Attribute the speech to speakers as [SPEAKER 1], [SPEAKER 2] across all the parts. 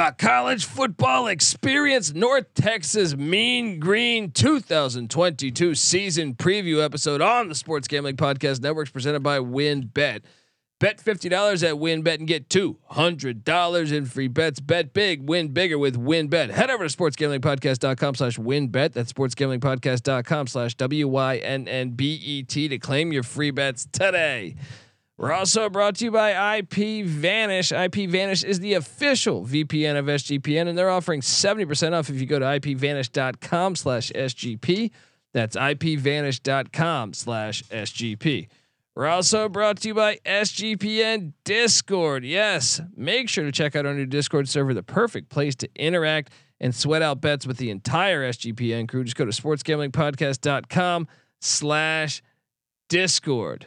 [SPEAKER 1] The college football experience, North Texas Mean Green 2022 season preview episode on the Sports Gambling Podcast Networks presented by WynnBET. Bet $50 at WynnBET and get $200 in free bets. Bet big, win bigger with WynnBET. Head over to sportsgamblingpodcast.com slash wynnbet. That's sportsgamblingpodcast.com slash W-Y-N-N-B-E-T to claim your free bets today. We're also brought to you by IP Vanish. IP Vanish is the official VPN of SGPN, and they're offering 70% off if you go to ipvanish.com slash SGP. That's ipvanish.com slash SGP. We're also brought to you by SGPN Discord. Yes, make sure to check out our new Discord server, the perfect place to interact and sweat out bets with the entire SGPN crew. Just go to sportsgamblingpodcast.com slash Discord.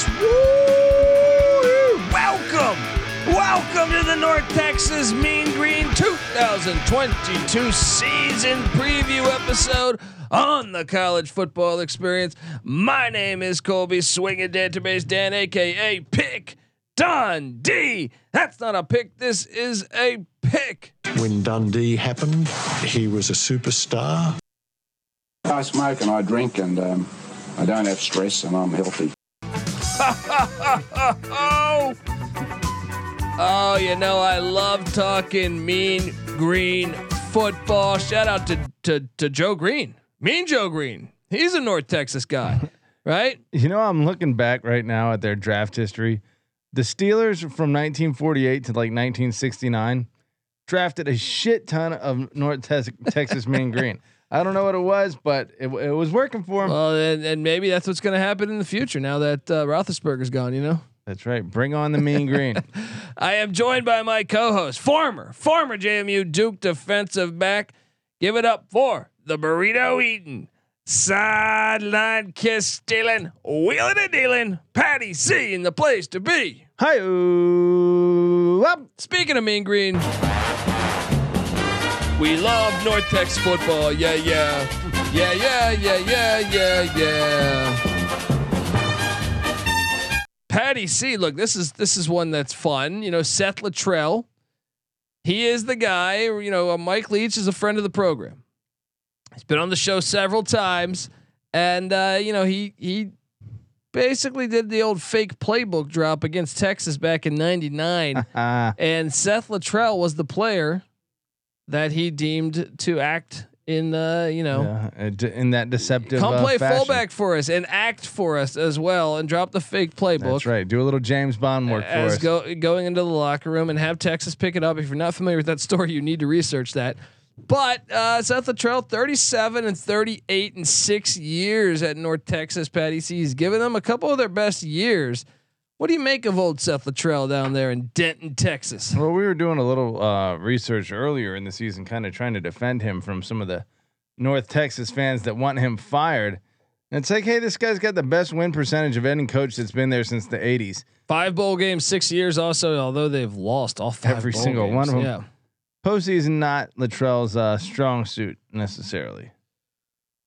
[SPEAKER 1] Yes, yes. Woo! Welcome. Welcome to the North Texas Mean Green 2022 season preview episode on the college football experience. My name is Colby Swinging Database Dan, aka Pick Dundee. That's not a pick, this is a pick.
[SPEAKER 2] When Dundee happened, he was a superstar.
[SPEAKER 3] I smoke and I drink and um, I don't have stress and I'm healthy.
[SPEAKER 1] oh, you know I love talking mean green football. Shout out to to to Joe Green, Mean Joe Green. He's a North Texas guy, right?
[SPEAKER 4] You know, I'm looking back right now at their draft history. The Steelers from 1948 to like 1969 drafted a shit ton of North Te- Texas Mean Green. I don't know what it was, but it, it was working for him.
[SPEAKER 1] Well, and, and maybe that's what's going to happen in the future now that uh, Roethlisberger's gone. You know.
[SPEAKER 4] That's right. Bring on the Mean Green.
[SPEAKER 1] I am joined by my co-host, former former JMU Duke defensive back. Give it up for the burrito eating, sideline kiss stealing, wheeling and dealing, Patty C in the place to be.
[SPEAKER 4] Hi, up.
[SPEAKER 1] Speaking of Mean Green, we love North Texas football. Yeah, yeah, yeah, yeah, yeah, yeah, yeah, yeah. Patty C, look, this is this is one that's fun. You know, Seth Littrell, he is the guy. You know, uh, Mike Leach is a friend of the program. He's been on the show several times, and uh, you know he he basically did the old fake playbook drop against Texas back in '99, and Seth Littrell was the player that he deemed to act in the you know
[SPEAKER 4] Yeah, uh, in that deceptive.
[SPEAKER 1] come
[SPEAKER 4] uh,
[SPEAKER 1] play
[SPEAKER 4] fashion.
[SPEAKER 1] fullback for us and act for us as well and drop the fake playbook.
[SPEAKER 4] That's right. Do a little James Bond work for us.
[SPEAKER 1] go, going into the locker room and have Texas pick it up. If you're not familiar with that story, you need to research that. But uh, Seth Littrell, 37 and 38 in six years at North Texas. Patty C. He's given them a couple of their best years. What do you make of old Seth Littrell down there in Denton, Texas?
[SPEAKER 4] Well, we were doing a little uh, research earlier in the season, kind of trying to defend him from some of the North Texas fans that want him fired. And it's like, hey, this guy's got the best win percentage of any coach that's been there since the '80s.
[SPEAKER 1] Five bowl games, six years. Also, although they've lost all five,
[SPEAKER 4] Every single
[SPEAKER 1] games.
[SPEAKER 4] one them.
[SPEAKER 1] Yeah.
[SPEAKER 4] Postseason not Littrell's uh, strong suit necessarily.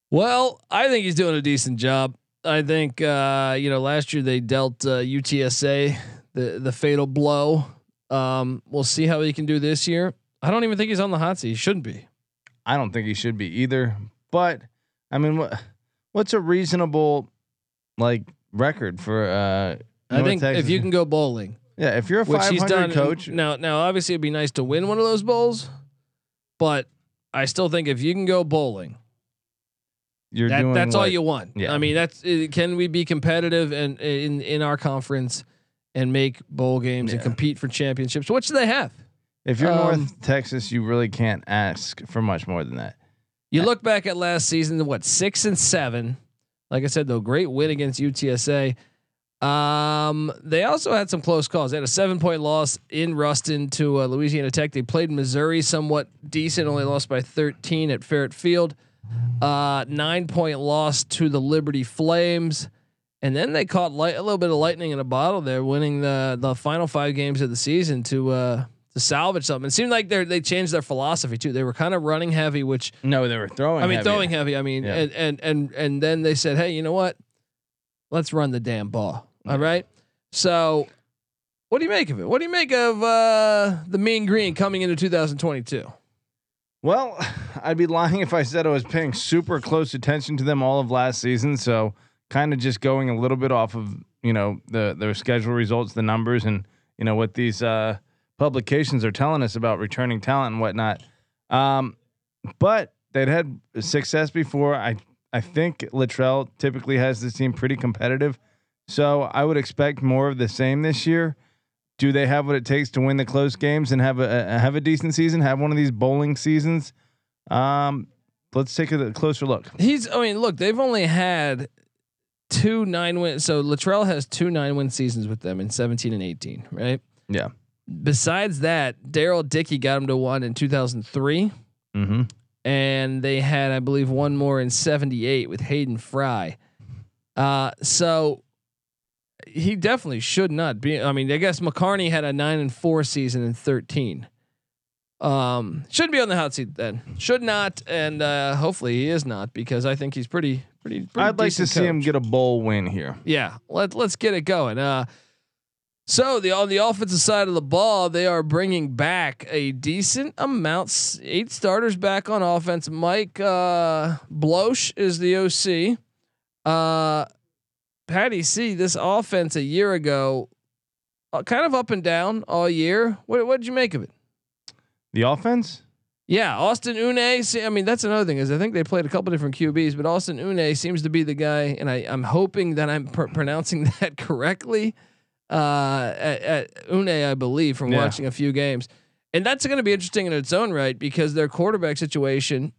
[SPEAKER 1] Well, I think he's doing a decent job. I think uh, you know last year they dealt uh, UTSA the the fatal blow. Um, we'll see how he can do this year. I don't even think he's on the hot seat. He shouldn't be.
[SPEAKER 4] I don't think he should be either. But I mean, what what's a reasonable like record for? Uh,
[SPEAKER 1] I think
[SPEAKER 4] Texas?
[SPEAKER 1] if you can go bowling,
[SPEAKER 4] yeah, if you're a 500
[SPEAKER 1] done,
[SPEAKER 4] coach,
[SPEAKER 1] Now, now obviously it'd be nice to win one of those bowls, but I still think if you can go bowling,
[SPEAKER 4] you're
[SPEAKER 1] that,
[SPEAKER 4] doing
[SPEAKER 1] that's all you want.
[SPEAKER 4] yeah.
[SPEAKER 1] I mean, that's can we be competitive and in in our conference and make bowl games and compete for championships? What should they have?
[SPEAKER 4] If you're
[SPEAKER 1] Um,
[SPEAKER 4] North Texas, you really can't ask for much more than that.
[SPEAKER 1] You look back at last season, what six and seven. Like I said, though, great win against UTSA. Um, they also had some close calls. They had a seven point loss in Ruston to uh, Louisiana Tech. They played Missouri somewhat decent, only lost by 13 at Faurot Field. Uh, nine point loss to the Liberty Flames. And then they caught light, a little bit of lightning in a bottle there, winning the the final five games of the season to uh, to salvage something. It seemed like they they changed their philosophy too. They were kind of running heavy, which
[SPEAKER 4] No, they were throwing.
[SPEAKER 1] I mean
[SPEAKER 4] heavy.
[SPEAKER 1] throwing heavy. I mean,
[SPEAKER 4] Yeah.
[SPEAKER 1] and, and and and then they said, hey, you know what? Let's run the damn ball. All right. So, what do you make of it? What do you make of uh, the Mean Green coming into 2022?
[SPEAKER 4] Well, I'd be lying if I said I was paying super close attention to them all of last season. So kind of just going a little bit off of you know the their schedule results, the numbers, and you know what these uh, publications are telling us about returning talent and whatnot. Um, but they'd had success before. I I think Latrell typically has this team pretty competitive. So I would expect more of the same this year. Do they have what it takes to win the close games and have a, a have a decent season? Have one of these bowling seasons? Um, let's take a closer look.
[SPEAKER 1] He's. I mean, look, they've only had two nine win. So Latrell has two nine win seasons with them in 17 and 18, right?
[SPEAKER 4] Yeah.
[SPEAKER 1] Besides that, Darrell Dickey got him to one in 2003.
[SPEAKER 4] Mm-hmm.
[SPEAKER 1] and they had, I believe, one more in '78 with Hayden Fry. Uh, so he definitely should not be. I mean, I guess McCarney had a nine and four season in 13. Um, shouldn't be on the hot seat then. Should not, and uh, hopefully he is not because I think he's pretty, pretty. pretty
[SPEAKER 4] I'd like to see him get a bowl win here.
[SPEAKER 1] Yeah, let let's get it going. Uh, so the on the offensive side of the ball, they are bringing back a decent amount, eight starters back on offense. Mike uh, Bloch is the OC. Uh, Patty C. This offense a year ago, uh, kind of up and down all year. What what did you make of it?
[SPEAKER 4] The offense.
[SPEAKER 1] Yeah, Austin Aune. See, I mean, that's another thing is I think they played a couple different QBs, but Austin Aune seems to be the guy, and I, I'm hoping that I'm pr- pronouncing that correctly. Uh, at, at Aune, I believe, from
[SPEAKER 4] Yeah.
[SPEAKER 1] watching a few games, and that's going to be interesting in its own right because their quarterback situation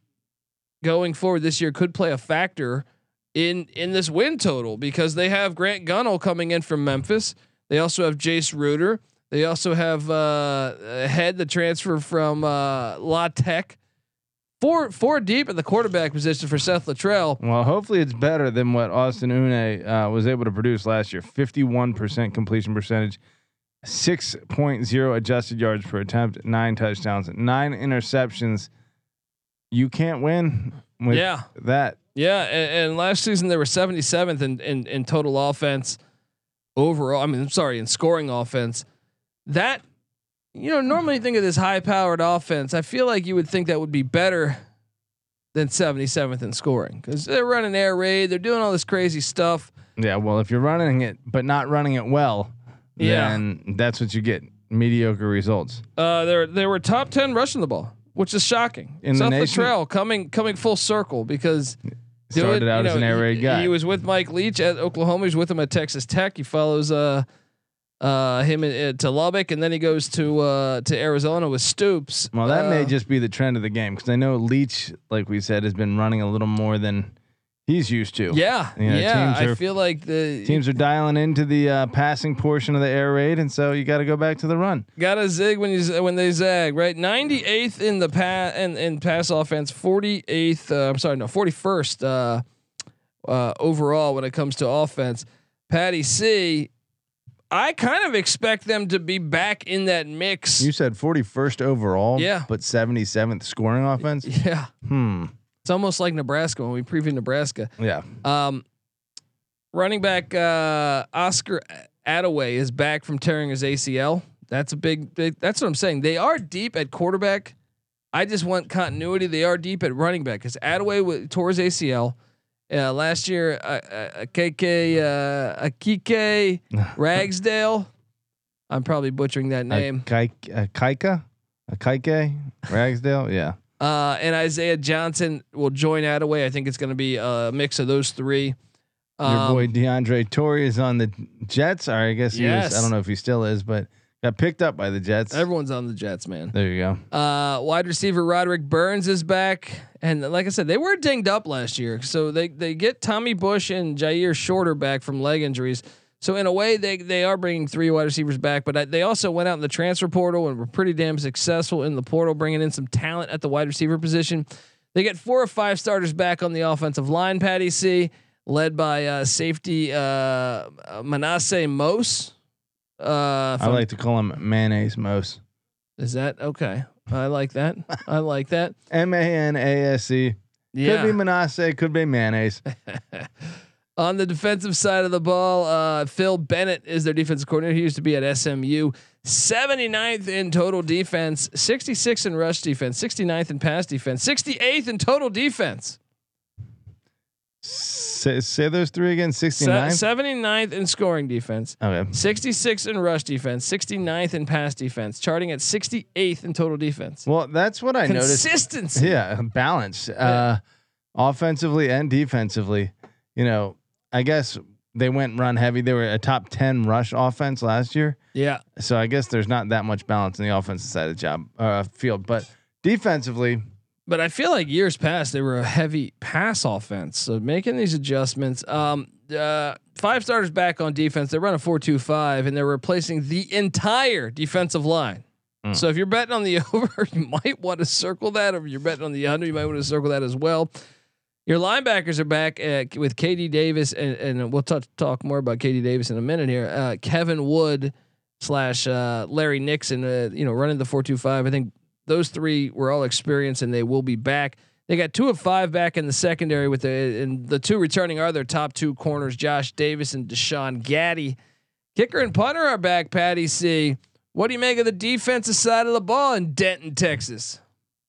[SPEAKER 1] going forward this year could play a factor in in this win total because they have Grant Gunnell coming in from Memphis. They also have Jace Ruder. They also have uh, a head the transfer from uh, La Tech. Four four deep at the quarterback position for Seth Littrell.
[SPEAKER 4] Well, hopefully it's better than what Austin Aune uh, was able to produce last year. Fifty-one percent completion percentage, six point zero adjusted yards per attempt, nine touchdowns, nine interceptions. You can't win with
[SPEAKER 1] Yeah.
[SPEAKER 4] that.
[SPEAKER 1] Yeah, and, and last season they were 77th in, in in total offense overall. I mean, I'm sorry, in scoring offense. That you know, normally you think of this high-powered offense. I feel like you would think that would be better than 77th in scoring because they're running air raid, they're doing all this crazy stuff.
[SPEAKER 4] Yeah, well, if you're running it but not running it well,
[SPEAKER 1] Yeah.
[SPEAKER 4] then that's what you get. Mediocre results.
[SPEAKER 1] Uh, they they were top 10 rushing the ball, which is shocking.
[SPEAKER 4] In the
[SPEAKER 1] Seth
[SPEAKER 4] nation?
[SPEAKER 1] Littrell coming coming full circle because
[SPEAKER 4] Started
[SPEAKER 1] doing-
[SPEAKER 4] out
[SPEAKER 1] you
[SPEAKER 4] as an air raid
[SPEAKER 1] he,
[SPEAKER 4] guy.
[SPEAKER 1] He was with Mike Leach at Oklahoma. He's with him at Texas Tech. He follows uh uh him in, uh, to Lubbock, and then he goes to uh to Arizona with Stoops.
[SPEAKER 4] well, that
[SPEAKER 1] Uh,
[SPEAKER 4] may just be the trend of the game because I know Leach, like we said, has been running a little more than he's used to.
[SPEAKER 1] yeah,
[SPEAKER 4] You know,
[SPEAKER 1] yeah.
[SPEAKER 4] teams
[SPEAKER 1] I feel like the
[SPEAKER 4] Teams are dialing into the uh, passing portion of the air raid, and so you got to go back to the run.
[SPEAKER 1] got to zig when you when they zag right. Ninety eighth in the pass and in pass offense. Forty eighth. Uh, I'm sorry, no, forty first uh, uh, overall when it comes to offense. Patty C. I kind of expect them to be back in that mix.
[SPEAKER 4] You said 41st overall,
[SPEAKER 1] Yeah.
[SPEAKER 4] but 77th scoring offense.
[SPEAKER 1] yeah,
[SPEAKER 4] Hmm.
[SPEAKER 1] It's almost like Nebraska when we previewed Nebraska.
[SPEAKER 4] Yeah.
[SPEAKER 1] Um, running back uh, Oscar Adaway is back from tearing his ACL. That's a big, big. That's what I'm saying. They are deep at quarterback. I just want continuity. They are deep at running back because Adaway w- tore his ACL uh, last year. Uh, uh, KK uh, Akike Ragsdale. I'm probably butchering that name.
[SPEAKER 4] A, Kaik, Kaika, a Ragsdale. Yeah.
[SPEAKER 1] Uh, and Isaiah Johnson will join Adaway. I think it's going to be a mix of those three.
[SPEAKER 4] Your
[SPEAKER 1] Um,
[SPEAKER 4] boy DeAndre Torrey is on the Jets. Or I guess he
[SPEAKER 1] Yes.
[SPEAKER 4] was. I don't know if he still is, but got picked up by the Jets.
[SPEAKER 1] Everyone's on the Jets, man.
[SPEAKER 4] there you go.
[SPEAKER 1] Uh, wide receiver Roderick Burns is back, and like I said, they were dinged up last year, so they they get Tommy Bush and Jyaire Shorter back from leg injuries. So in a way, they they are bringing three wide receivers back, but I, they also went out in the transfer portal and were pretty damn successful in the portal, bringing in some talent at the wide receiver position. They get four or five starters back on the offensive line. Patty C, led by uh, safety uh, Manasseh Mose. Uh,
[SPEAKER 4] I like to call him mayonnaise Mose.
[SPEAKER 1] is that okay? I like that. I like that.
[SPEAKER 4] M A N A S E.
[SPEAKER 1] Yeah.
[SPEAKER 4] Could be Manasseh, could be mayonnaise.
[SPEAKER 1] On the defensive side of the ball, uh, Phil Bennett is their defensive coordinator. He used to be at SMU. 79th in total defense, 66 in rush defense, 69th in pass defense, 68th in total defense.
[SPEAKER 4] say, say those three again.
[SPEAKER 1] Se-
[SPEAKER 4] 69.
[SPEAKER 1] 79th in scoring defense,
[SPEAKER 4] okay.
[SPEAKER 1] 66 in rush defense, 69th in pass defense, charting at 68th in total defense.
[SPEAKER 4] Well, that's what I noticed.
[SPEAKER 1] Consistency.
[SPEAKER 4] Yeah, balance. Uh, offensively and defensively. You know, I guess they went run heavy. They were a top 10 rush offense last year.
[SPEAKER 1] Yeah.
[SPEAKER 4] So I guess there's not that much balance in the offensive side of the job uh, field, but defensively,
[SPEAKER 1] But I feel like years past they were a heavy pass offense. So making these adjustments, um, uh, five starters back on defense. They run a four-two-five, and they're replacing the entire defensive line.
[SPEAKER 4] Mm.
[SPEAKER 1] So if you're betting on the over, you might want to circle that. Or if you're betting on the under, you might want to circle that as well. Your linebackers are back uh, with KD Davis, and, and we'll talk talk more about KD Davis in a minute here. Uh, Kevin Wood slash uh, Larry Nixon, uh, you know, running the four-two-five. I think those three were all experienced and they will be back. They got two of five back in the secondary with the and the two returning are their top two corners, Josh Davis and DeShawn Gaddie. Kicker and punter are back, Patty C. What do you make of the defensive side of the ball in Denton, Texas?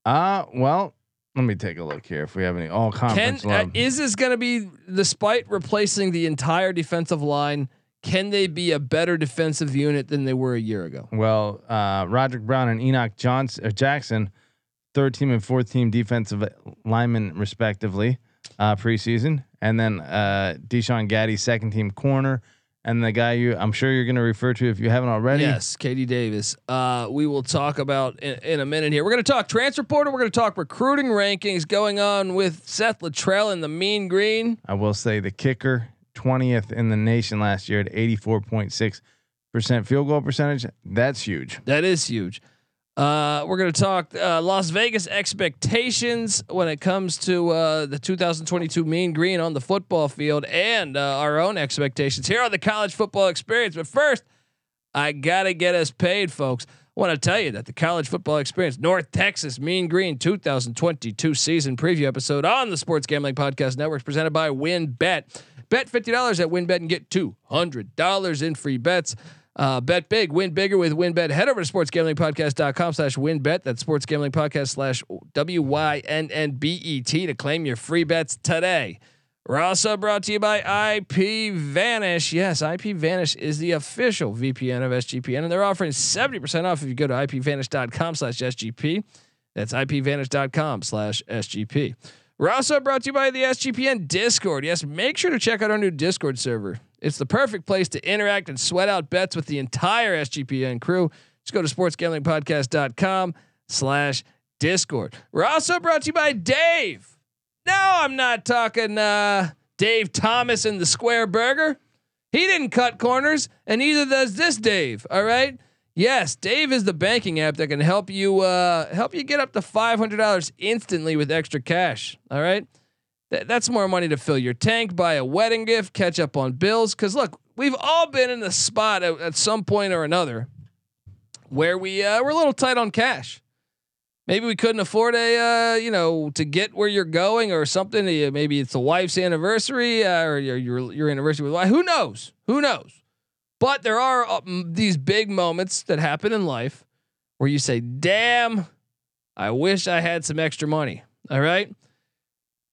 [SPEAKER 4] uh, well, let me take a look here if we have any all
[SPEAKER 1] Can
[SPEAKER 4] conference
[SPEAKER 1] uh, is this going to be despite replacing the entire defensive line? Can they be a better defensive unit than they were a year ago?
[SPEAKER 4] well, uh, Roderick Brown and Enoch Johnson, uh, Jackson, third team and fourth team defensive linemen respectively, uh, preseason, and then uh, DeShawn Gaddie, second team corner, and the guy you I'm sure you're going to refer to if you haven't already.
[SPEAKER 1] Yes, KD Davis. Uh, we will talk about in, in a minute here. We're going to talk transfer portal. We're going to talk recruiting rankings going on with Seth Littrell and the Mean Green.
[SPEAKER 4] I will say the kicker, 20th in the nation last year at 84.6% field goal percentage. That's huge.
[SPEAKER 1] That is huge. Uh, we're going to talk uh, Las Vegas expectations when it comes to uh, the 2022 Mean Green on the football field and uh, our own expectations here on the college football experience. But first, I got to get us paid, folks. I want to tell you that the college football experience, North Texas Mean Green 2022 season preview episode on the Sports Gambling Podcast Network is presented by WynnBET. Bet $50 at WynnBET and get $200 in free bets. Uh, bet big, win bigger with WynnBET. Head over to sportsgamblingpodcast.com slash WynnBET. That's sportsgamblingpodcast slash W-Y-N-N-B-E-T to claim your free bets today. We're also brought to you by IP Vanish. Yes, IP Vanish is the official VPN of SGPN, and they're offering 70% off if you go to ipvanish.com slash SGP. That's ipvanish.com slash SGP. We're also brought to you by the SGPN Discord. Yes, make sure to check out our new Discord server. It's the perfect place to interact and sweat out bets with the entire SGPN crew. Just go to sportsgamblingpodcast.com slash Discord. We're also brought to you by Dave. No, I'm not talking uh, Dave Thomas and the Square Burger. He didn't cut corners, and neither does this Dave. All right. Yes, Dave is the banking app that can help you uh, help you get up to five hundred dollars instantly with extra cash. All right, Th- that's more money to fill your tank, buy a wedding gift, catch up on bills. Because look, we've all been in the spot at, at some point or another where we uh, we're a little tight on cash. Maybe we couldn't afford a, uh, you know, to get where you're going or something. Maybe it's the wife's anniversary uh, or your, your your anniversary with wife. Who knows? Who knows? But there are uh, these big moments that happen in life where you say, "Damn, I wish I had some extra money." All right.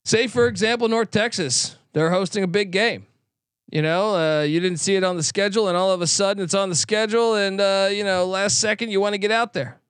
[SPEAKER 1] Say, for example, North Texas, they're hosting a big game. You know, uh, you didn't see it on the schedule, and all of a sudden it's on the schedule, and uh, you know, last second you want to get out there.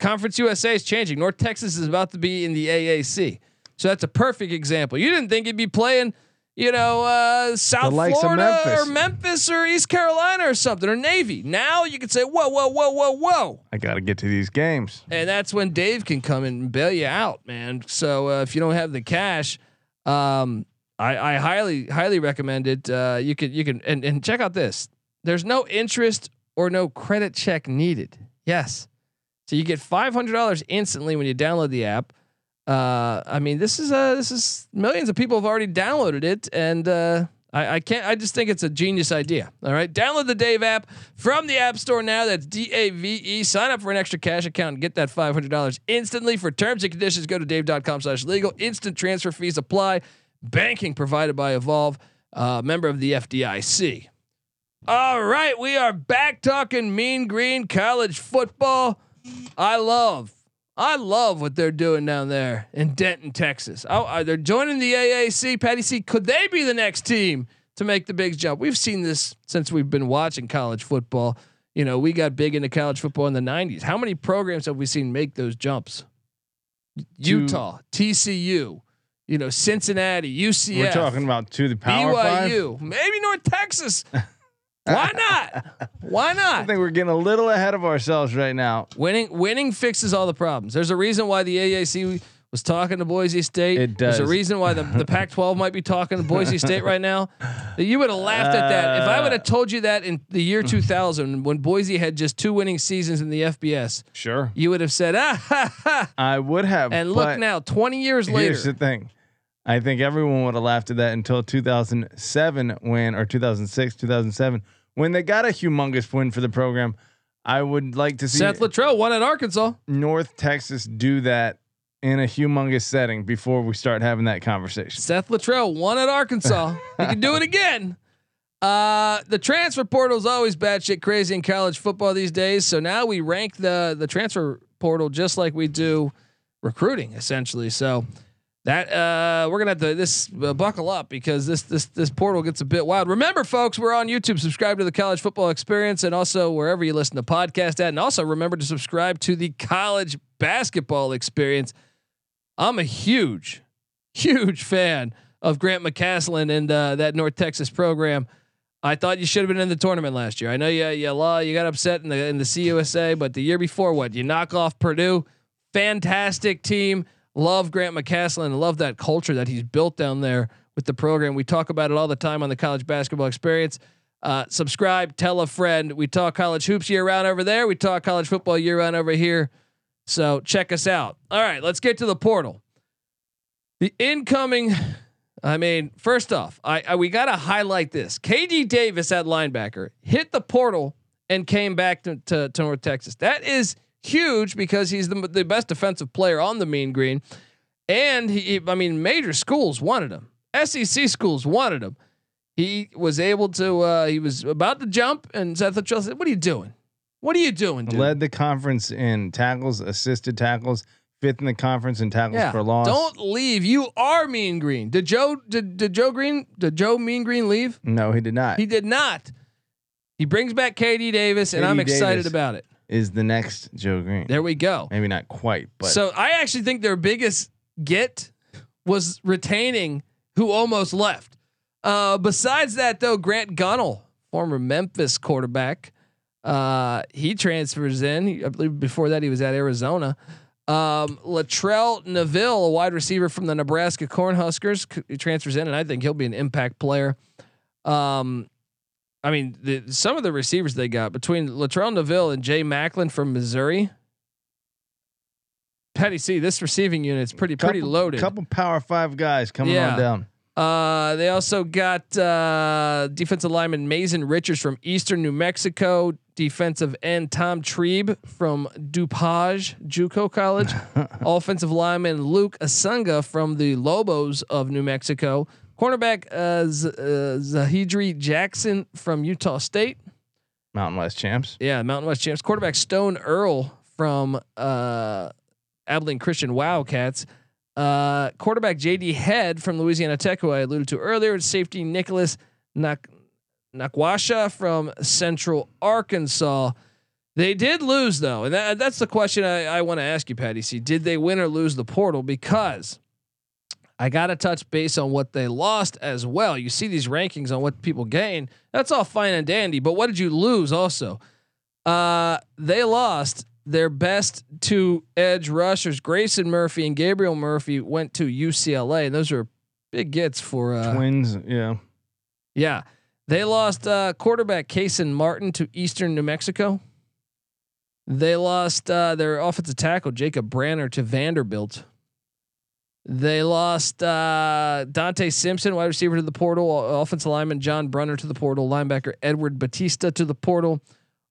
[SPEAKER 1] Conference USA is changing. North Texas is about to be in the AAC, so that's a perfect example. You didn't think you'd be playing, you know, uh, South Florida
[SPEAKER 4] Memphis.
[SPEAKER 1] or Memphis or East Carolina or something or Navy. Now you can say, whoa, whoa, whoa, whoa, whoa.
[SPEAKER 4] I got to get to these games.
[SPEAKER 1] And that's when Dave can come and bail you out, man. So uh, if you don't have the cash, um, I, I highly highly recommend it. Uh, you could you can and, and check out this. There's no interest or no credit check needed. Yes, so you get five hundred dollars instantly when you download the app. Uh, I mean, this is uh this is millions of people have already downloaded it, and uh, I, I can't. I just think it's a genius idea. All right, download the Dave app from the App Store now. That's D A V E. Sign up for an extra cash account and get that five hundred dollars instantly. For terms and conditions, go to dave.com/legal. Instant transfer fees apply. Banking provided by Evolve, uh, member of the FDIC. All right, we are back talking Mean Green college football. I love, I love what they're doing down there in Denton, Texas. Oh, uh, they're joining the AAC. Patty C, could they be the next team to make the big jump? We've seen this since we've been watching college football. You know, we got big into college football in the '90s. How many programs have we seen make those jumps? Utah, TCU, you know, Cincinnati, UCF.
[SPEAKER 4] We're talking about to the power
[SPEAKER 1] BYU,
[SPEAKER 4] five.
[SPEAKER 1] maybe North Texas. Why not? Why not?
[SPEAKER 4] I think we're getting a little ahead of ourselves right now.
[SPEAKER 1] Winning, winning fixes all the problems. There's a reason why the AAC was talking to Boise State.
[SPEAKER 4] It does.
[SPEAKER 1] There's a reason why the, the Pac-12 might be talking to Boise State right now. You would have laughed at that if I would have told you that in the year 2000 when Boise had just two winning seasons in the FBS.
[SPEAKER 4] Sure,
[SPEAKER 1] You would have said, ah, ha, ha.
[SPEAKER 4] I would have.
[SPEAKER 1] and look now, 20 years
[SPEAKER 4] Here's the
[SPEAKER 1] later.
[SPEAKER 4] thing. I think everyone would have laughed at that until 2007 when or 2006, 2007 when they got a humongous win for the program. I would like to see
[SPEAKER 1] Seth Littrell won at Arkansas.
[SPEAKER 4] North Texas do that in a humongous setting before we start having that conversation.
[SPEAKER 1] Seth Littrell won at Arkansas. he can do it again. Uh, the transfer portal is always batshit crazy in college football these days. So now we rank the the transfer portal just like we do recruiting, essentially. So that uh, we're gonna have to this uh, buckle up because this this this portal gets a bit wild. Remember, folks, we're on YouTube. Subscribe to the College Football Experience, and also wherever you listen to podcast at. And also remember to subscribe to the College Basketball Experience. I'm a huge, huge fan of Grant McCasland and uh, that North Texas program. I thought you should have been in the tournament last year. I know you you, law you got upset in the in the CUSA, but the year before, what you knock off Purdue, fantastic team. Love Grant McCasland. Love that culture that he's built down there with the program. We talk about it all the time on the College Basketball Experience. Uh, subscribe, tell a friend. We talk college hoops year round over there. We talk college football year round over here. So check us out. All right, let's get to the portal. The incoming, I mean, first off, I, I we got to highlight this. KD Davis at linebacker hit the portal and came back to, to, to North Texas. That is huge because he's the, the best defensive player on the Mean Green, and he, I mean, major schools wanted him. SEC schools wanted him. He was able to. Uh, he was about to jump, and Seth Littrell said, "What are you doing? What are you doing, dude?"
[SPEAKER 4] Led the conference in tackles, assisted tackles, fifth in the conference in tackles
[SPEAKER 1] Yeah.
[SPEAKER 4] for loss.
[SPEAKER 1] Don't leave. You are Mean Green. Did Joe? Did, did Joe Green? Did Joe Mean Green leave?
[SPEAKER 4] no, he did not.
[SPEAKER 1] He did not. He brings back KD Davis, and I'm excited
[SPEAKER 4] Davis.
[SPEAKER 1] about it.
[SPEAKER 4] Is the next Joe Green.
[SPEAKER 1] There we go.
[SPEAKER 4] Maybe not quite, but
[SPEAKER 1] so I actually think their biggest get was retaining who almost left. Uh, besides that, though, Grant Gunnell, former Memphis quarterback, uh, he transfers in. He- I believe before that he was at Arizona. Um, Latrell Neville, a wide receiver from the Nebraska Cornhuskers, c- he transfers in, and I think he'll be an impact player. Um, I mean, the, some of the receivers they got between Latrell Neville and Jay Maclin from Missouri. Patty C, this receiving unit's pretty pretty
[SPEAKER 4] couple,
[SPEAKER 1] loaded.
[SPEAKER 4] Couple power five guys coming
[SPEAKER 1] Yeah.
[SPEAKER 4] on down.
[SPEAKER 1] Uh, they also got uh, defensive lineman Mazin Richards from Eastern New Mexico, defensive end Tom Trebe from DuPage JUCO College, offensive lineman Luke Asunga from the Lobos of New Mexico, cornerback uh, Z- uh, Zahidri Jackson from Utah State,
[SPEAKER 4] Mountain West champs.
[SPEAKER 1] yeah, Mountain West champs, quarterback Stone Earl from uh, Abilene Christian Wildcats. Uh, quarterback JD Head from Louisiana Tech, who I alluded to earlier, and safety Nicholas Nak- Nakwasha from Central Arkansas. They did lose though, and that, that's the question I, I want to ask you, Patty C. Did they win or lose the portal? Because I got to touch base on what they lost as well. You see these rankings on what people gain. That's all fine and dandy, but what did you lose also? Uh, they lost their best two edge rushers, Grayson Murphy and Gabriel Murphy, went to UCLA, and those are big gets for uh,
[SPEAKER 4] Twins, yeah.
[SPEAKER 1] Yeah, they lost uh, quarterback Kason Martin to Eastern New Mexico. They lost uh, their offensive tackle Jacob Branner to Vanderbilt. They lost uh, Dante Simpson, wide receiver to the portal. Offensive lineman John Brunner to the portal. Linebacker Edward Batista to the portal.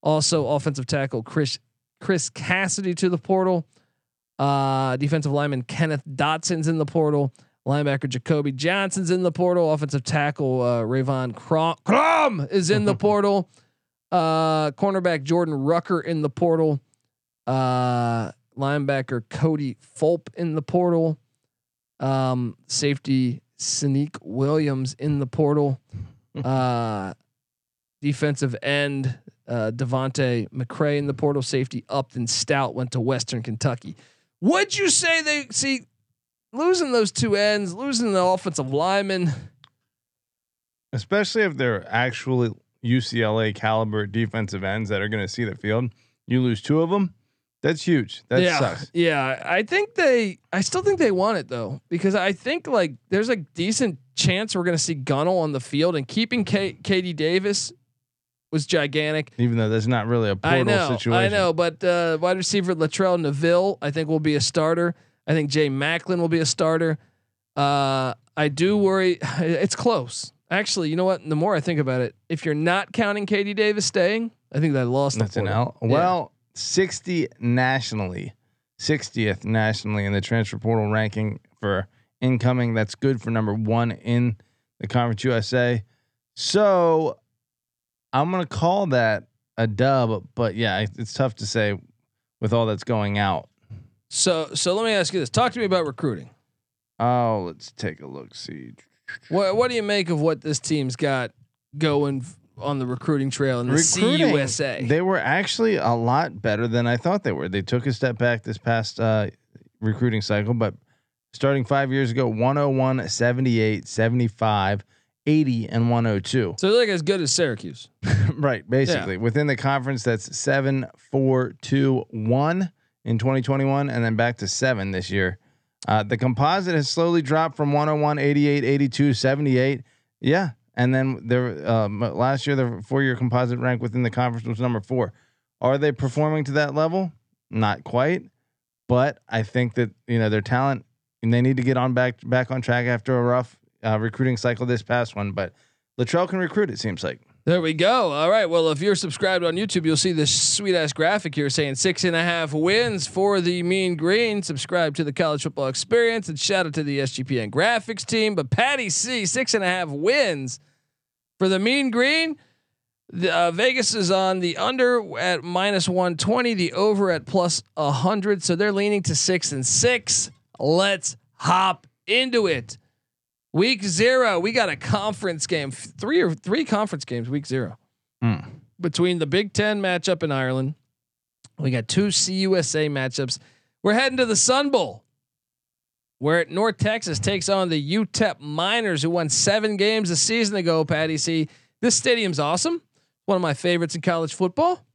[SPEAKER 1] Also, offensive tackle Chris Chris Cassidy to the portal. Uh, defensive lineman Kenneth Dotson's in the portal. Linebacker Jacoby Johnson's in the portal. Offensive tackle uh, Rayvon Crom, Crom is in the portal. Uh, cornerback Jordan Rucker in the portal. Uh, linebacker Cody Fulp in the portal. Um, safety Sneak Williams in the portal. Uh, defensive end uh, Devonte McCray in the portal. Safety Upton Stout went to Western Kentucky. Would you say they see losing those two ends, losing the offensive lineman?
[SPEAKER 4] Especially if they're actually UCLA caliber defensive ends that are going to see the field. You lose two of them. That's huge. That
[SPEAKER 1] yeah,
[SPEAKER 4] sucks.
[SPEAKER 1] yeah. I think they. I still think they want it though because I think like there's a decent chance we're going to see Gunnell on the field and keeping K- KD Davis was gigantic.
[SPEAKER 4] Even though that's not really a portal
[SPEAKER 1] I know,
[SPEAKER 4] situation.
[SPEAKER 1] I know, but uh, wide receiver Latrell Neville, I think will be a starter. I think Jay Maclin will be a starter. Uh, I do worry. It's close. Actually, you know what? The more I think about it, if you're not counting KD Davis staying, I think that lost.
[SPEAKER 4] That's
[SPEAKER 1] the
[SPEAKER 4] an.
[SPEAKER 1] Yeah.
[SPEAKER 4] Well, 60 nationally, 60th nationally in the transfer portal ranking for incoming. That's good for number one in the Conference USA. So I'm going to call that a dub, but yeah, it's tough to say with all that's going out.
[SPEAKER 1] So, so let me ask you this: Talk to me about recruiting.
[SPEAKER 4] Oh, let's take a look. See.
[SPEAKER 1] What What do you make of what this team's got going on the recruiting trail in the
[SPEAKER 4] Recruiting,
[SPEAKER 1] CUSA?
[SPEAKER 4] They were actually a lot better than I thought they were. They took a step back this past uh, recruiting cycle, but starting five years ago 101, 78, 75, 80, and 102.
[SPEAKER 1] so they're like as good as Syracuse.
[SPEAKER 4] right. Basically, within the conference, that's seven, four, two, one in 2021, and then back to seven this year. Uh, the composite has slowly dropped from 101, 88, 82, 78. Yeah. And then there, um, last year, their four year composite rank within the conference was number four. Are they performing to that level? Not quite. But I think that, you know, their talent and they need to get on back back on track after a rough uh, recruiting cycle this past one. But Latrell can recruit, it seems like.
[SPEAKER 1] There we go. All right. Well, if you're subscribed on YouTube, you'll see this sweet ass graphic here saying six and a half wins for the Mean Green. Subscribe to the College Football Experience and shout out to the SGPN graphics team. But Patty C, six and a half wins for the Mean Green. The, uh, Vegas is on the under at minus 120, the over at plus 100. So they're leaning to six and six. Let's hop into it. Week zero, we got a conference game, three or three conference games. Week zero
[SPEAKER 4] Mm.
[SPEAKER 1] between the Big Ten matchup in Ireland. We got two CUSA matchups. We're heading to the Sun Bowl, where North Texas takes on the UTEP Miners, who won seven games a season ago. Patty C. This stadium's awesome. One of my favorites in college football.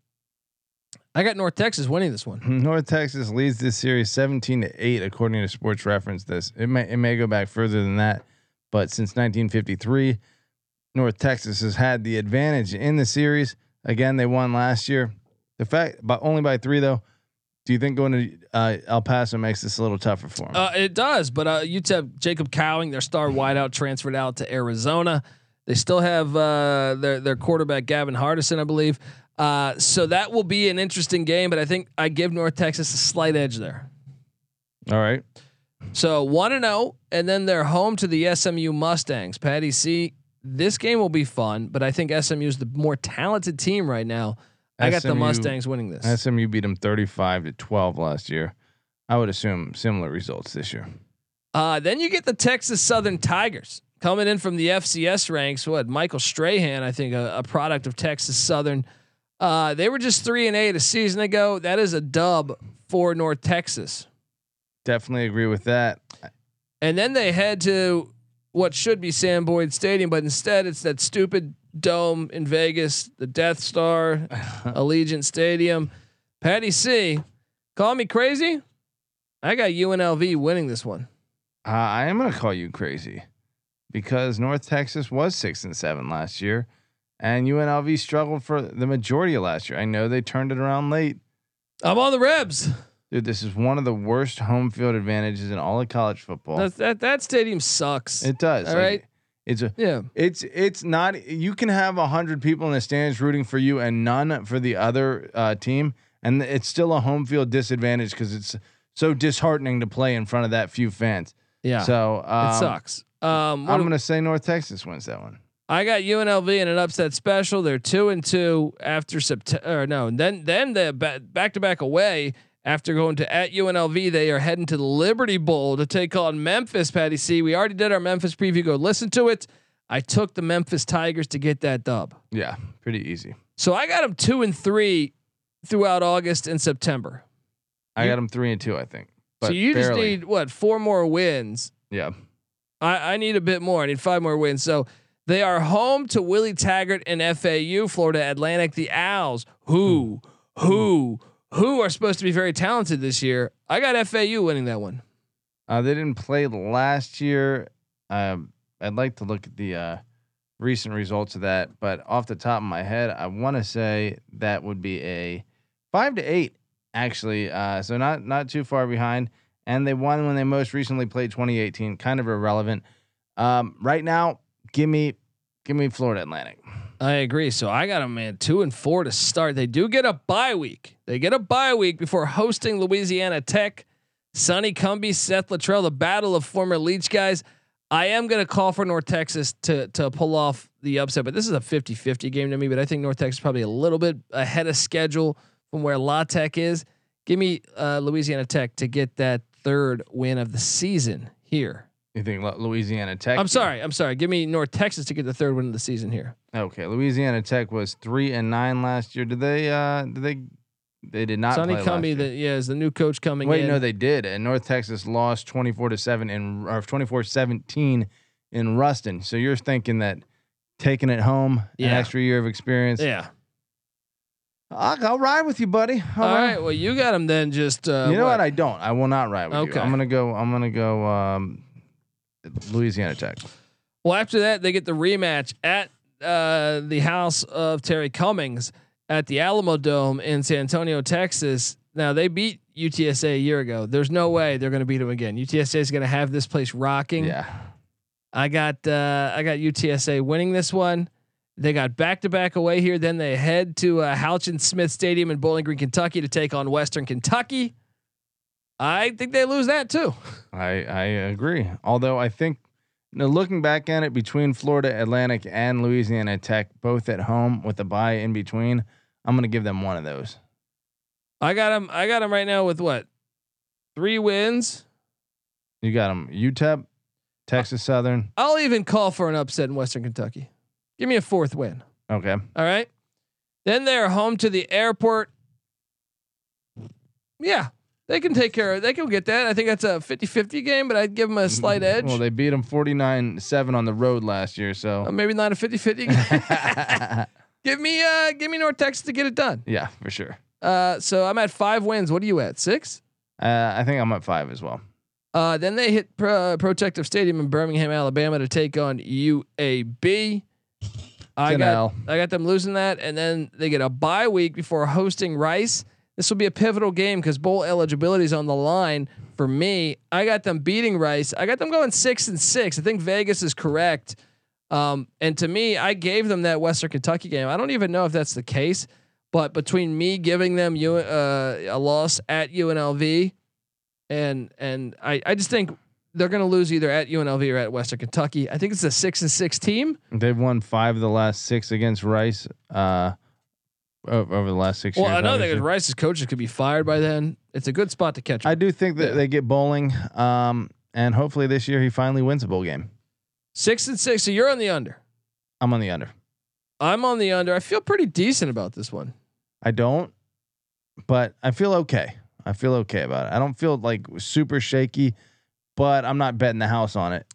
[SPEAKER 1] I got North Texas winning this one.
[SPEAKER 4] North Texas leads this series 17 to 8 according to Sports Reference this. It may it may go back further than that, but since 1953 North Texas has had the advantage in the series. Again, they won last year. The fact but only by 3 though. Do you think going to uh, El Paso makes this a little tougher for them?
[SPEAKER 1] Uh, it does, but uh, UTEP Jacob Cowing, their star wideout, transferred out to Arizona. They still have uh, their their quarterback Gavin Hardison, I believe. Uh, so that will be an interesting game, but I think I give North Texas a slight edge there.
[SPEAKER 4] All right.
[SPEAKER 1] So one and zero, and then they're home to the SMU Mustangs. Patty C. This game will be fun, but I think SMU is the more talented team right now. I got the Mustangs winning this.
[SPEAKER 4] SMU beat them 35 to 12 last year. I would assume similar results this year.
[SPEAKER 1] Uh, then you get the Texas Southern Tigers coming in from the FCS ranks. What Michael Strahan, I think, a, a product of Texas Southern. Uh, they were just three and eight a season ago. That is a dub for North Texas.
[SPEAKER 4] Definitely agree with that.
[SPEAKER 1] And then they head to what should be Sam Boyd Stadium, but instead it's that stupid dome in Vegas, the Death Star, Allegiant Stadium. Patty C, call me crazy. I got UNLV winning this one.
[SPEAKER 4] Uh, I am gonna call you crazy. because North Texas was six and seven last year, and UNLV struggled for the majority of last year. I know they turned it around late.
[SPEAKER 1] I'm on the Rebs.
[SPEAKER 4] Dude, this is one of the worst home field advantages in all of college football.
[SPEAKER 1] That that that stadium sucks.
[SPEAKER 4] it does.
[SPEAKER 1] all
[SPEAKER 4] like,
[SPEAKER 1] right.
[SPEAKER 4] It's a
[SPEAKER 1] yeah.
[SPEAKER 4] it's it's not you can have a hundred people in the stands rooting for you and none for the other uh, team, and it's still a home field disadvantage because it's so disheartening to play in front of that few fans.
[SPEAKER 1] Yeah.
[SPEAKER 4] So um,
[SPEAKER 1] it sucks. Um,
[SPEAKER 4] I'm gonna say North Texas wins that one.
[SPEAKER 1] I got UNLV in an upset special. They're two and two after September. No, then then the back to back away after going to at UNLV. They are heading to the Liberty Bowl to take on Memphis. Patty C. We already did our Memphis preview. Go listen to it. I took the Memphis Tigers to get that dub.
[SPEAKER 4] Yeah, pretty easy.
[SPEAKER 1] So I got them two and three throughout August and September.
[SPEAKER 4] I
[SPEAKER 1] You-
[SPEAKER 4] got them three and two, I think.
[SPEAKER 1] So you just need what four more wins
[SPEAKER 4] yeah.
[SPEAKER 1] I, I need a bit more. I need five more wins. So they are home to Willie Taggart and FAU, Florida Atlantic, the Owls, who, hmm. who, who are supposed to be very talented this year. I got FAU winning that one.
[SPEAKER 4] Uh, they didn't play last year. Um, I'd like to look at the uh, recent results of that, but off the top of my head, I want to say that would be a five to eight, actually. Uh, so not not too far behind. And they won when they most recently played 2018. Kind of irrelevant. Um, right now, give me give me Florida Atlantic.
[SPEAKER 1] I agree. So I got them, man, two and four to start. They do get a bye week. They get a bye week before hosting Louisiana Tech. Sonny Cumbie, Seth Littrell, the battle of former Leach guys. I am going to call for North Texas to to pull off the upset, but this is a 50-50 game to me. But I think North Texas is probably a little bit ahead of schedule from where La Tech is. Give me uh, Louisiana Tech to get that third win of the season here.
[SPEAKER 4] You think Louisiana Tech?
[SPEAKER 1] I'm sorry. I'm sorry. Give me North Texas to get the third win of the season here.
[SPEAKER 4] Okay, Louisiana Tech was three and nine last year. Did they? Uh, did they? They did not.
[SPEAKER 1] Sonny
[SPEAKER 4] Cumbie,
[SPEAKER 1] the, yeah, is the new coach coming
[SPEAKER 4] Wait,
[SPEAKER 1] in.
[SPEAKER 4] no, they did. And North Texas lost 24 to 7 in or 24-17 in Ruston. So you're thinking that taking it home, an extra year of experience.
[SPEAKER 1] yeah.
[SPEAKER 4] I'll, I'll ride with you, buddy. I'll
[SPEAKER 1] All
[SPEAKER 4] ride.
[SPEAKER 1] right. Well, you got him then. Just uh,
[SPEAKER 4] you know what? I don't. I will not ride with
[SPEAKER 1] Okay.
[SPEAKER 4] you. I'm gonna go. I'm gonna go. Um, Louisiana Tech.
[SPEAKER 1] well, after that, they get the rematch at uh, the house of Terry Cummings at the Alamo Dome in San Antonio, Texas. Now they beat UTSA a year ago. There's no way they're going to beat them again. UTSA is going to have this place rocking.
[SPEAKER 4] Yeah.
[SPEAKER 1] I got uh, I got UTSA winning this one. They got back to back away here. Then they head to uh, Houchens Smith Stadium in Bowling Green, Kentucky, to take on Western Kentucky. I think they lose that too.
[SPEAKER 4] I I agree. Although I think, looking back at it, between Florida Atlantic and Louisiana Tech, both at home with a bye in between, I'm gonna give them one of those.
[SPEAKER 1] I got them. I got them right now with what? Three wins.
[SPEAKER 4] You got them. UTEP, Texas Southern.
[SPEAKER 1] I'll even call for an upset in Western Kentucky. Give me a fourth win.
[SPEAKER 4] Okay.
[SPEAKER 1] All right. Then they're home to the airport. Yeah, they can take care of They can get that. I think that's a 50 50 game, but I'd give them a slight edge.
[SPEAKER 4] Well, they beat them 49-7 on the road last year,
[SPEAKER 1] Uh,
[SPEAKER 4] so
[SPEAKER 1] maybe not a 50 50 game. give me uh give me North Texas to get it done.
[SPEAKER 4] yeah, for sure.
[SPEAKER 1] Uh so I'm at five wins. What are you at? Six?
[SPEAKER 4] Uh, I think I'm at five as well.
[SPEAKER 1] Uh then they hit Pro- Protective Stadium in Birmingham, Alabama to take on UAB. I got. I got them losing that, and then they get a bye week before hosting Rice. This will be a pivotal game because bowl eligibility is on the line for me. I got them beating Rice. I got them going six and six. I think Vegas is correct. Um, and to me, I gave them that Western Kentucky game. I don't even know if that's the case, but between me giving them uh, a loss at UNLV, and and I, I just think they're going to lose either at UNLV or at Western Kentucky. I think it's a six and six team.
[SPEAKER 4] They've won five of the last six against Rice. Uh, over the last six
[SPEAKER 1] Well,
[SPEAKER 4] years.
[SPEAKER 1] Well, another thing is. Rice's coaches could be fired by then. It's a good spot to catch.
[SPEAKER 4] I do think that
[SPEAKER 1] Yeah.
[SPEAKER 4] they get bowling, um, and hopefully this year he finally wins a bowl game.
[SPEAKER 1] Six and six. So you're on the under.
[SPEAKER 4] I'm on the under.
[SPEAKER 1] I'm on the under. I feel pretty decent about this one.
[SPEAKER 4] I don't, but I feel okay. I feel okay about it. I don't feel like super shaky, but I'm not betting the house on it.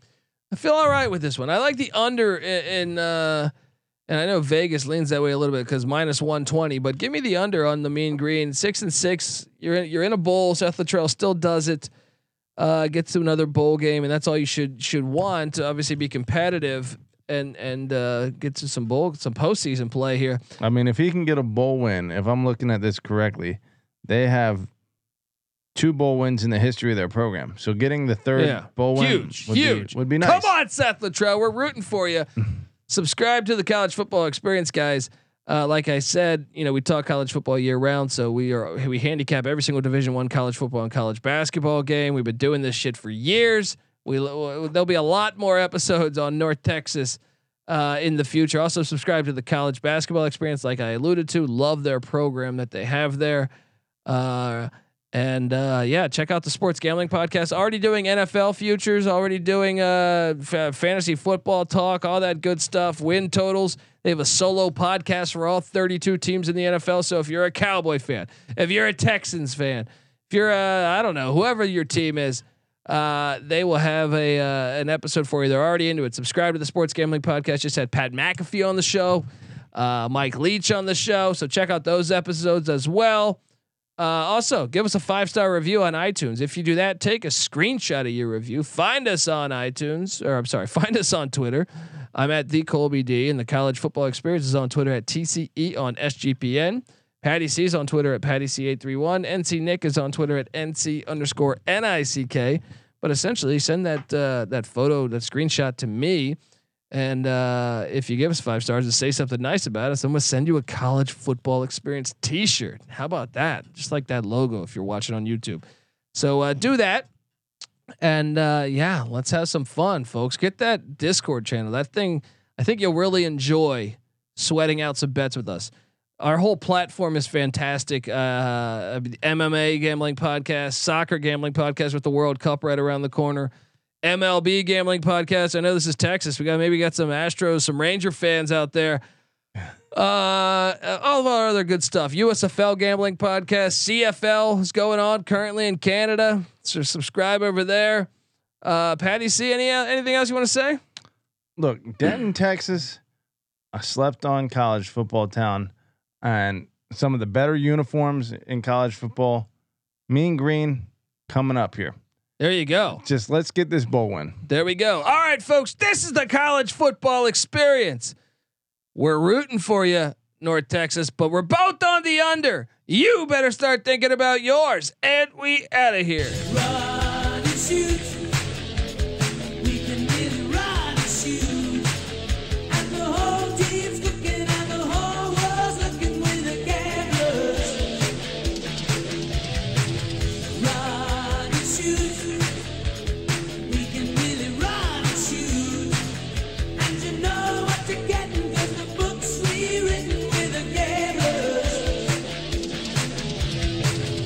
[SPEAKER 1] I feel all right with this one. I like the under in, in uh, and I know Vegas leans that way a little bit because minus one twenty. But give me the under on the mean green. Six and six. You're in, you're in a bowl. Seth Littrell still does it. uh, get to another bowl game, and that's all you should should want to obviously be competitive and and uh, get to some bowl some postseason play here.
[SPEAKER 4] I mean, if he can get a bowl win, if I'm looking at this correctly, they have two bowl wins in the history of their program. So getting the third
[SPEAKER 1] Yeah.
[SPEAKER 4] bowl win
[SPEAKER 1] Huge,
[SPEAKER 4] would
[SPEAKER 1] huge.
[SPEAKER 4] be would be nice.
[SPEAKER 1] Come on, Seth Littrell. We're rooting for you. Subscribe to the college football experience, guys. Uh, like I said, you know we talk college football year round, so we are we handicap every single Division One college football and college basketball game. We've been doing this shit for years. We there'll be a lot more episodes on North Texas uh, in the future. Also, subscribe to the college basketball experience, like I alluded to. Love their program that they have there. Uh, and uh, yeah, check out the sports gambling podcast. Already doing NFL futures, already doing uh, f- fantasy football talk, all that good stuff. Win totals. They have a solo podcast for all 32 teams in the NFL. So if you're a Cowboy fan, if you're a Texans fan, if you're a I don't know whoever your team is, uh, they will have a uh, an episode for you. They're already into it. Subscribe to the Sports Gambling Podcast. Just had Pat McAfee on the show, uh, Mike Leach on the show. So check out those episodes as well. Uh, also, give us a five star review on iTunes. If you do that, take a screenshot of your review. Find us on iTunes, or I'm sorry, find us on Twitter. I'm at the Colby D, and the College Football Experience is on Twitter at TCE on SGPN. Patty C is on Twitter at Patty C831. NC Nick is on Twitter at NC underscore NICK. But essentially, send that uh, that photo, that screenshot to me. And uh, if you give us five stars and say something nice about us, I'm gonna send you a college football experience T-shirt. How about that? Just like that logo if you're watching on YouTube. So uh, do that, and uh, yeah, let's have some fun, folks. Get that Discord channel. That thing, I think you'll really enjoy sweating out some bets with us. Our whole platform is fantastic. Uh, MMA gambling podcast, soccer gambling podcast with the World Cup right around the corner. MLB gambling podcast. I know this is Texas. We got maybe got some Astros, some Ranger fans out there. Uh, all of our other good stuff. USFL gambling podcast. CFL is going on currently in Canada. So subscribe over there. Uh, Patty C Any uh, anything else you want to say?
[SPEAKER 4] Look, Denton, Texas, I slept on college football town, and some of the better uniforms in college football. Mean Green coming up here.
[SPEAKER 1] There you go.
[SPEAKER 4] Just let's get this bowl win.
[SPEAKER 1] There we go. All right, folks. This is the college football experience. We're rooting for you, North Texas, but we're both on the under. You better start thinking about yours. And we out of here.
[SPEAKER 5] Run and shoot